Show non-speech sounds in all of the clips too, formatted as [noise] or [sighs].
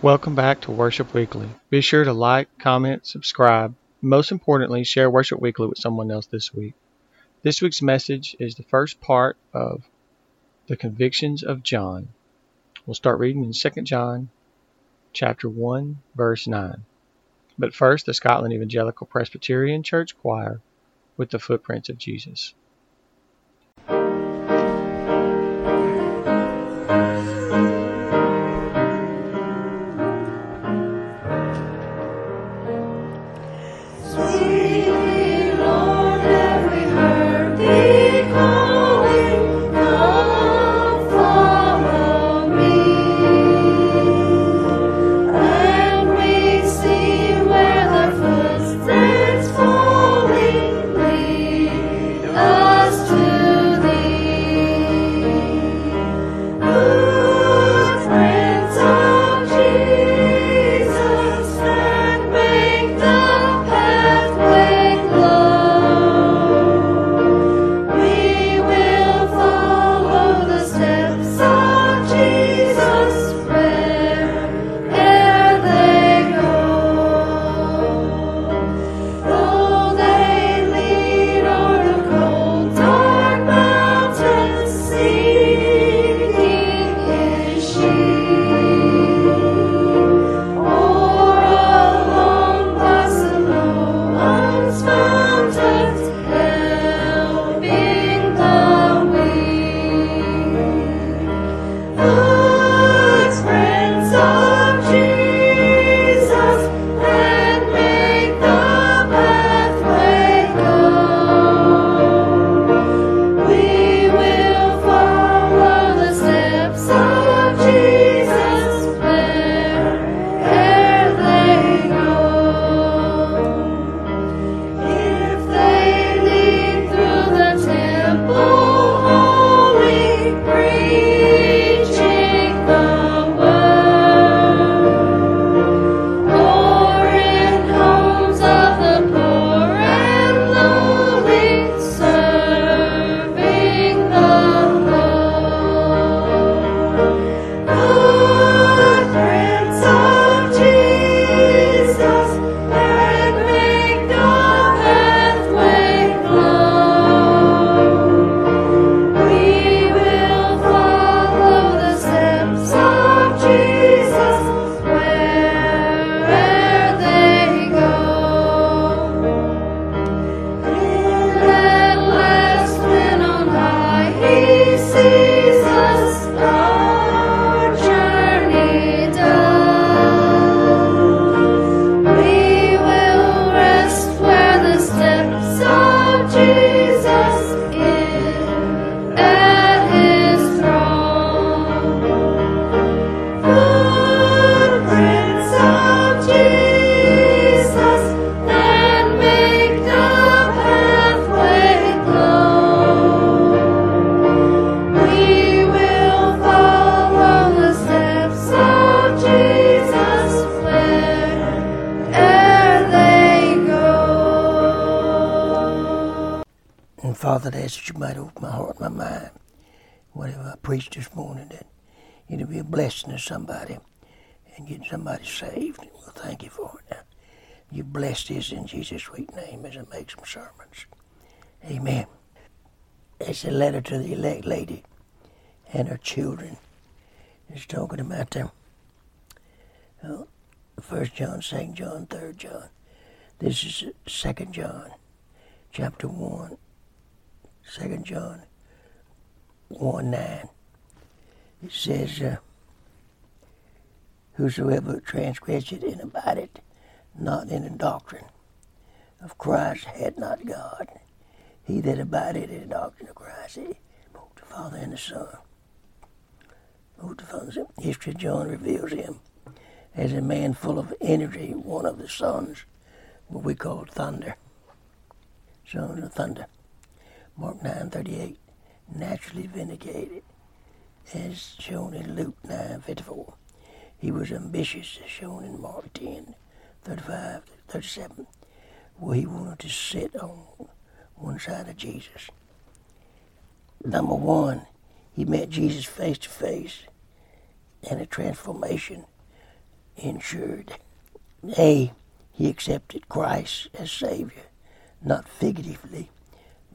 Welcome back to Worship Weekly. Be sure to like, comment, subscribe, most importantly, share Worship Weekly with someone else this week. This week's message is the first part of the convictions of John. We'll start reading in 2 John chapter 1 verse 9. But first, the Scotland Evangelical Presbyterian Church Choir with the footprints of Jesus. Father, I ask that you might open my heart and my mind. Whatever I preach this morning, that it'll be a blessing to somebody and get somebody saved. We'll thank you for it now. You bless this in Jesus' sweet name as I make some sermons. Amen. It's a letter to the elect lady and her children. It's talking about them. Well, First John, Second John, Third John. This is Second John, chapter one, Second John 1 9. It says, uh, Whosoever transgresseth and abideth not in the doctrine of Christ hath not God. He that abideth in the doctrine of Christ, he, both the Father and the Son. Both the Father and History of John reveals him as a man full of energy, one of the sons, what we call thunder. Sons of thunder. Mark 9:38, naturally vindicated, as shown in Luke 9:54. He was ambitious, as shown in Mark 10:35 37, where he wanted to sit on one side of Jesus. Number one, he met Jesus face to face, and a transformation ensured. A, he accepted Christ as Savior, not figuratively,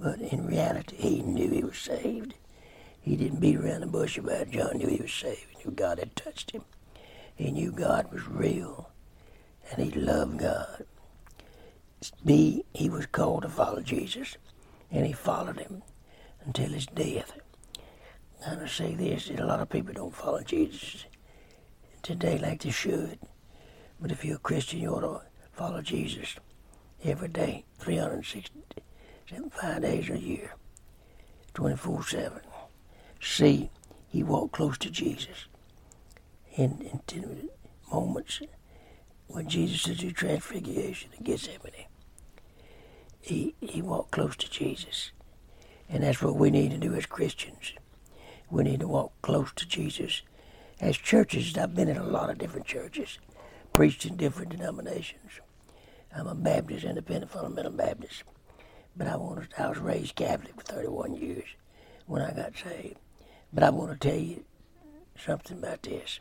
but in reality, he knew he was saved. He didn't beat around the bush about it. John knew he was saved. He knew God had touched him. He knew God was real, and he loved God. B, he was called to follow Jesus, and he followed him until his death. And I say this, that a lot of people don't follow Jesus today like they should. But if you're a Christian, you ought to follow Jesus every day, 365 days a year, 24 7. See, he walked close to Jesus in intimate moments when Jesus did the transfiguration in Gethsemane. He, he walked close to Jesus. And that's what we need to do as Christians. We need to walk close to Jesus. As churches, I've been in a lot of different churches, preached in different denominations. I'm a Baptist, independent fundamental Baptist. But I, want to, I was raised Catholic for 31 years when I got saved. But I want to tell you something about this.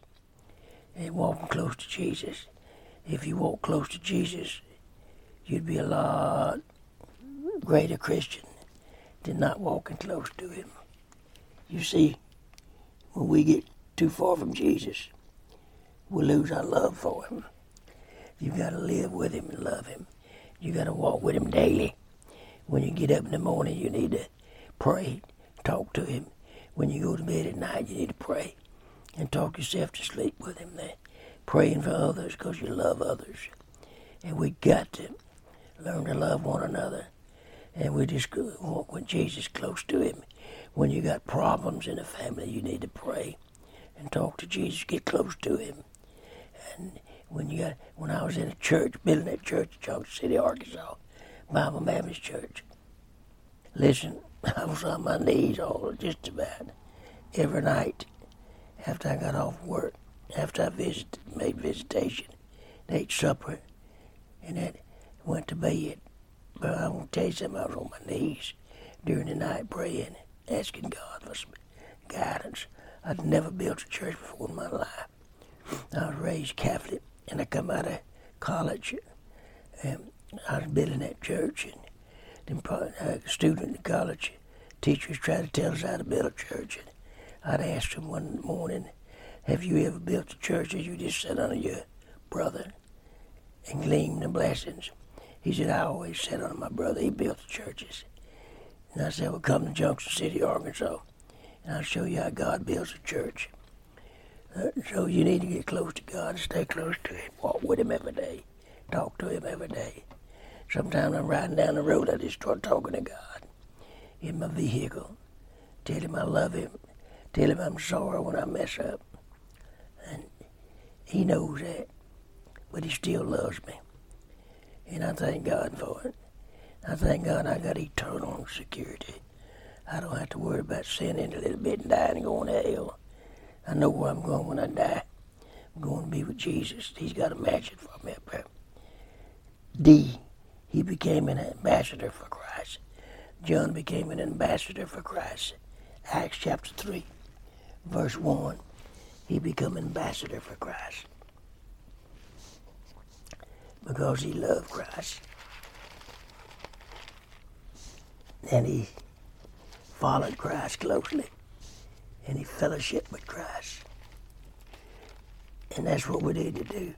And walking close to Jesus. If you walk close to Jesus, you'd be a lot greater Christian than not walking close to Him. You see, when we get too far from Jesus, we lose our love for Him. You got to live with Him and love Him. You got to walk with Him daily. When you get up in the morning, you need to pray, talk to Him. When you go to bed at night, you need to pray and talk yourself to sleep with Him. There, praying for others because you love others, and we got to learn to love one another. And we just walk with Jesus close to Him. When you got problems in the family, you need to pray and talk to Jesus. Get close to Him. And when you got, when I was in a church, building that church in Junction City, Arkansas, Bible Baptist Church. Listen, I was on my knees all just about every night after I got off work, after I visited, made visitation, ate supper, and then went to bed. But I want to tell you something, I was on my knees during the night praying, asking God for some guidance. I'd never built a church before in my life. I was raised Catholic, and I come out of college, and I was building that church, and then a student in college, teachers tried to tell us how to build a church, and I'd asked him one morning, "Have you ever built a church, or you just sat under your brother and gleaned the blessings?" He said, "I always sat under my brother. He built the churches." And I said, "Well, come to Junction City, Arkansas, and I'll show you how God builds a church." Uh, so you need to get close to God, stay close to Him, walk with Him every day, talk to Him every day. Sometimes I'm riding down the road, I just start talking to God in my vehicle, tell Him I love Him, tell Him I'm sorry when I mess up, and He knows that, but He still loves me, and I thank God for it. I thank God I got eternal security. I don't have to worry about sinning a little bit and dying and going to hell. I know where I'm going when I die. I'm going to be with Jesus. He's got a mansion for me up there. D, he became an ambassador for Christ. John became an ambassador for Christ. Acts chapter 3, verse 1. He became ambassador for Christ because he loved Christ. And he followed Christ closely and he fellowship with Christ. And that's what we need to do.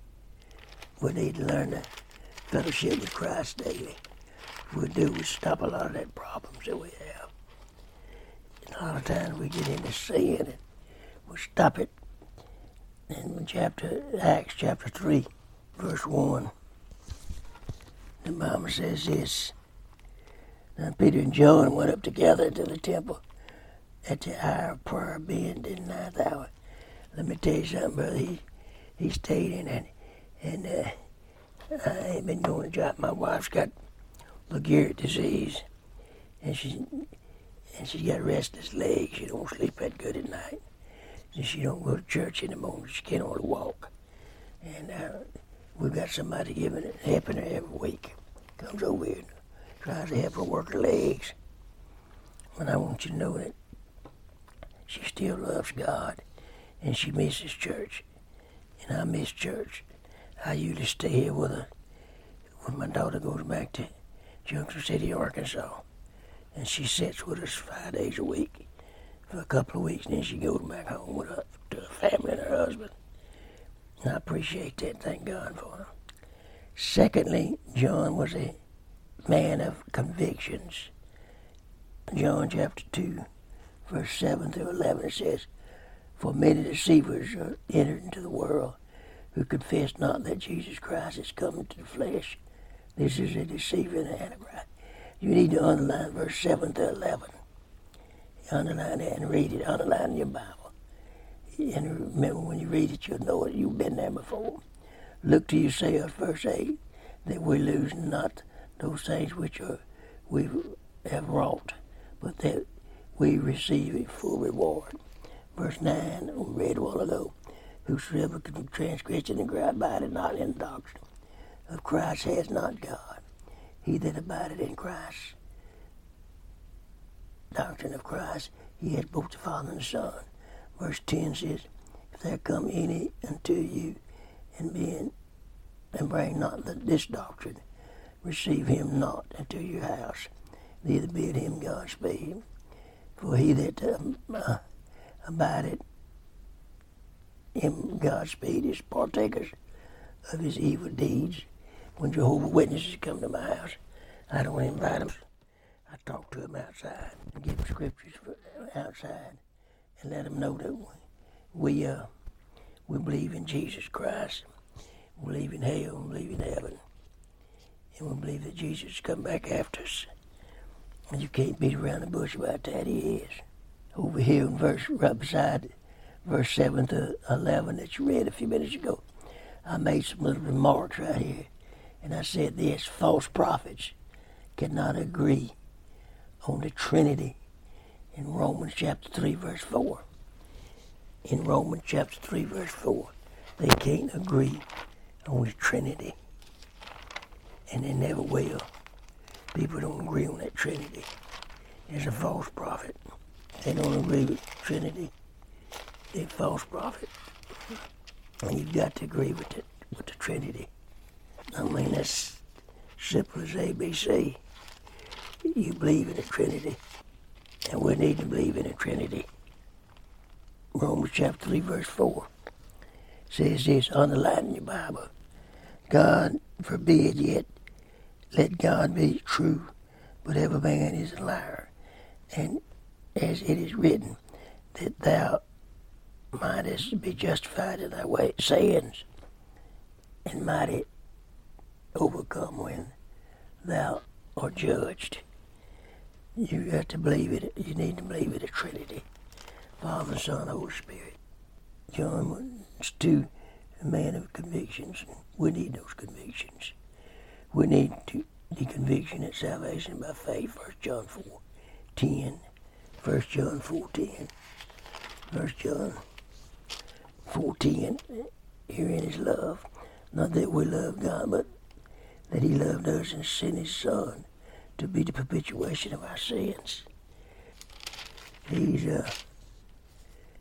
We need to learn to fellowship with Christ daily. If we do, we stop a lot of that problems that we have. And a lot of times we get into sin and we stop it. In chapter Acts chapter three, verse one, the Bible says this. Now Peter and John went up together to the temple at the hour of prayer being the ninth hour. Let me tell you something, brother. He, he stayed in it. And uh, I ain't been going to job. My wife's got Lou Gehrig disease. And she and she's got restless legs. She don't sleep that good at night. And she don't go to church morning. She can't hardly walk. And uh, we've got somebody giving it, helping her every week. Comes over here and tries to help her work her legs. And I want you to know that she still loves God and she misses church. and I miss church. I usually stay here with her when my daughter goes back to Junction City, Arkansas. And she sits with us five days a week for a couple of weeks, and then she goes back home with her, to her family and her husband. And I appreciate that. Thank God for her. Secondly, John was a man of convictions. John chapter 2, verse 7 through 11, it says, For many deceivers are entered into the world who confess not that Jesus Christ is come into the flesh. This is a deceiver and antichrist. You need to underline verse 7 to 11. Underline it and read it. Underline your Bible. And remember, when you read it, you'll know it. You've been there before. Look to yourself, verse 8, that we lose not those things which are, we have wrought, but that we receive a full reward. Verse 9, we read a while ago, whosoever can transgress and abide not in the doctrine of Christ has not God. He that abideth in Christ, doctrine of Christ, he has both the Father and the Son. Verse 10 says, If there come any unto you and being and bring not the, this doctrine, receive him not into your house, neither bid him Godspeed. For he that um, uh, abideth in Godspeed is partakers of his evil deeds. When Jehovah Witnesses come to my house, I don't invite them. I talk to them outside and give them scriptures outside and let them know that we uh, we believe in Jesus Christ, we believe in hell, we believe in heaven, and we believe that Jesus has come back after us. And you can't beat around the bush about that. He is. Over here in verse right beside verse seven to eleven that you read a few minutes ago, I made some little remarks right here, and I said this: false prophets cannot agree on the Trinity in Romans chapter 3, verse 4. In Romans chapter 3, verse 4, they can't agree on the Trinity. And they never will. People don't agree on that Trinity. There's a false prophet. They don't agree with Trinity. They're false prophet. And you've got to agree with it, with the Trinity. I mean, that's simple as ABC. You believe in the Trinity, and we need to believe in the Trinity. Romans chapter 3, verse 4 says this, underline in your Bible. God forbid yet, let God be true, but every man is a liar. And as it is written, that thou mightest be justified in thy way, sayings, and might it overcome when thou art judged. You have to believe it. You need to believe in the Trinity, Father, Son, Holy Spirit. John was too a man of convictions. We need those convictions. We need to, the conviction that salvation by faith. First John 4, 10. 1 John 4, 10. 1 John 4, 10. Herein is love. Not that we love God, but that he loved us and sent his Son to be the propitiation of our sins. He's uh,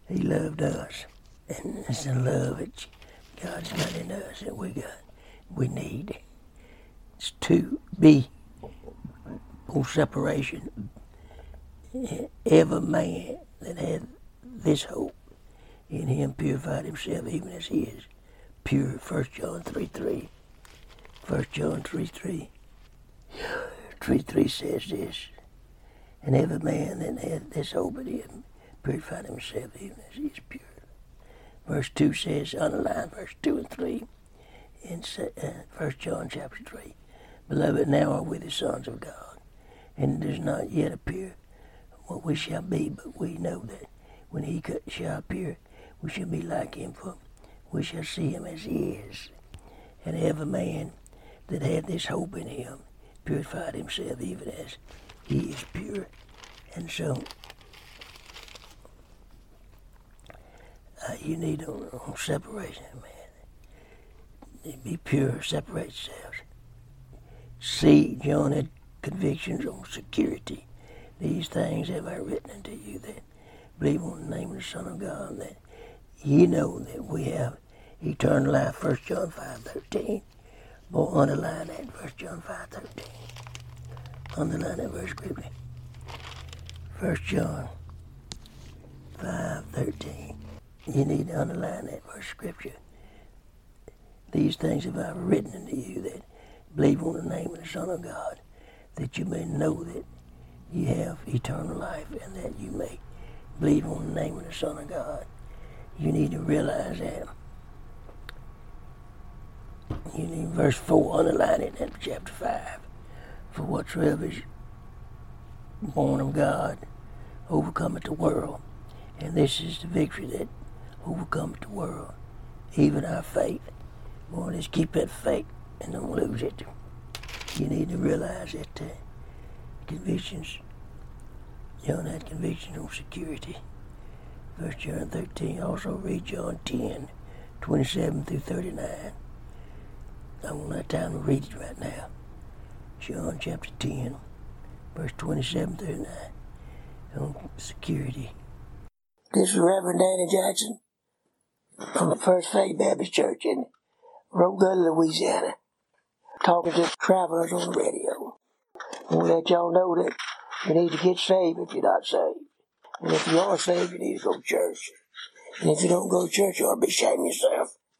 he loved us, and it's the love that God's got in us that we got, we need. It's to be on separation. Every man that had this hope in him purified himself even as he is pure. First John 3 3. First John 3 3. [sighs] 3 3 says this, and every man that hath this hope in him purified himself even as he is pure. Verse 2 says, underline verse 2 and 3 in uh, 1 John chapter 3. Beloved, now are we the sons of God, and it does not yet appear what we shall be, but we know that when he shall appear, we shall be like him, for we shall see him as he is. And every man that had this hope in him purified himself even as he is pure. And so uh, you need a separation, man. Be pure, separate yourselves. See, John had convictions on security. These things have I written unto you that believe on the name of the Son of God, that ye know that we have eternal life, 1 John 5 13. Boy, underline that, 1 John 5 13. Underline that verse quickly. 1 John 5 13. You need to underline that verse scripture. These things have I written unto you that believe on the name of the Son of God, that you may know that you have eternal life and that you may believe on the name of the Son of God. You need to realize that. You need verse 4, underline it in chapter 5. For whatsoever is born of God overcometh the world. And this is the victory that overcometh the world, even our faith. Boy, let's keep that faith and don't lose it. You need to realize that uh, convictions, you don't have convictions on security. First John 13, also read John 10, 27 through 39. I won't have time to read it right now. John chapter 10, verse 27 through 39 on security. This is Reverend Danny Jackson from the First Faith Baptist Church in Rogue Louisiana, talking to travelers on the radio. I want to let y'all know that you need to get saved if you're not saved. And if you are saved, you need to go to church. And if you don't go to church, you ought to be of yourself.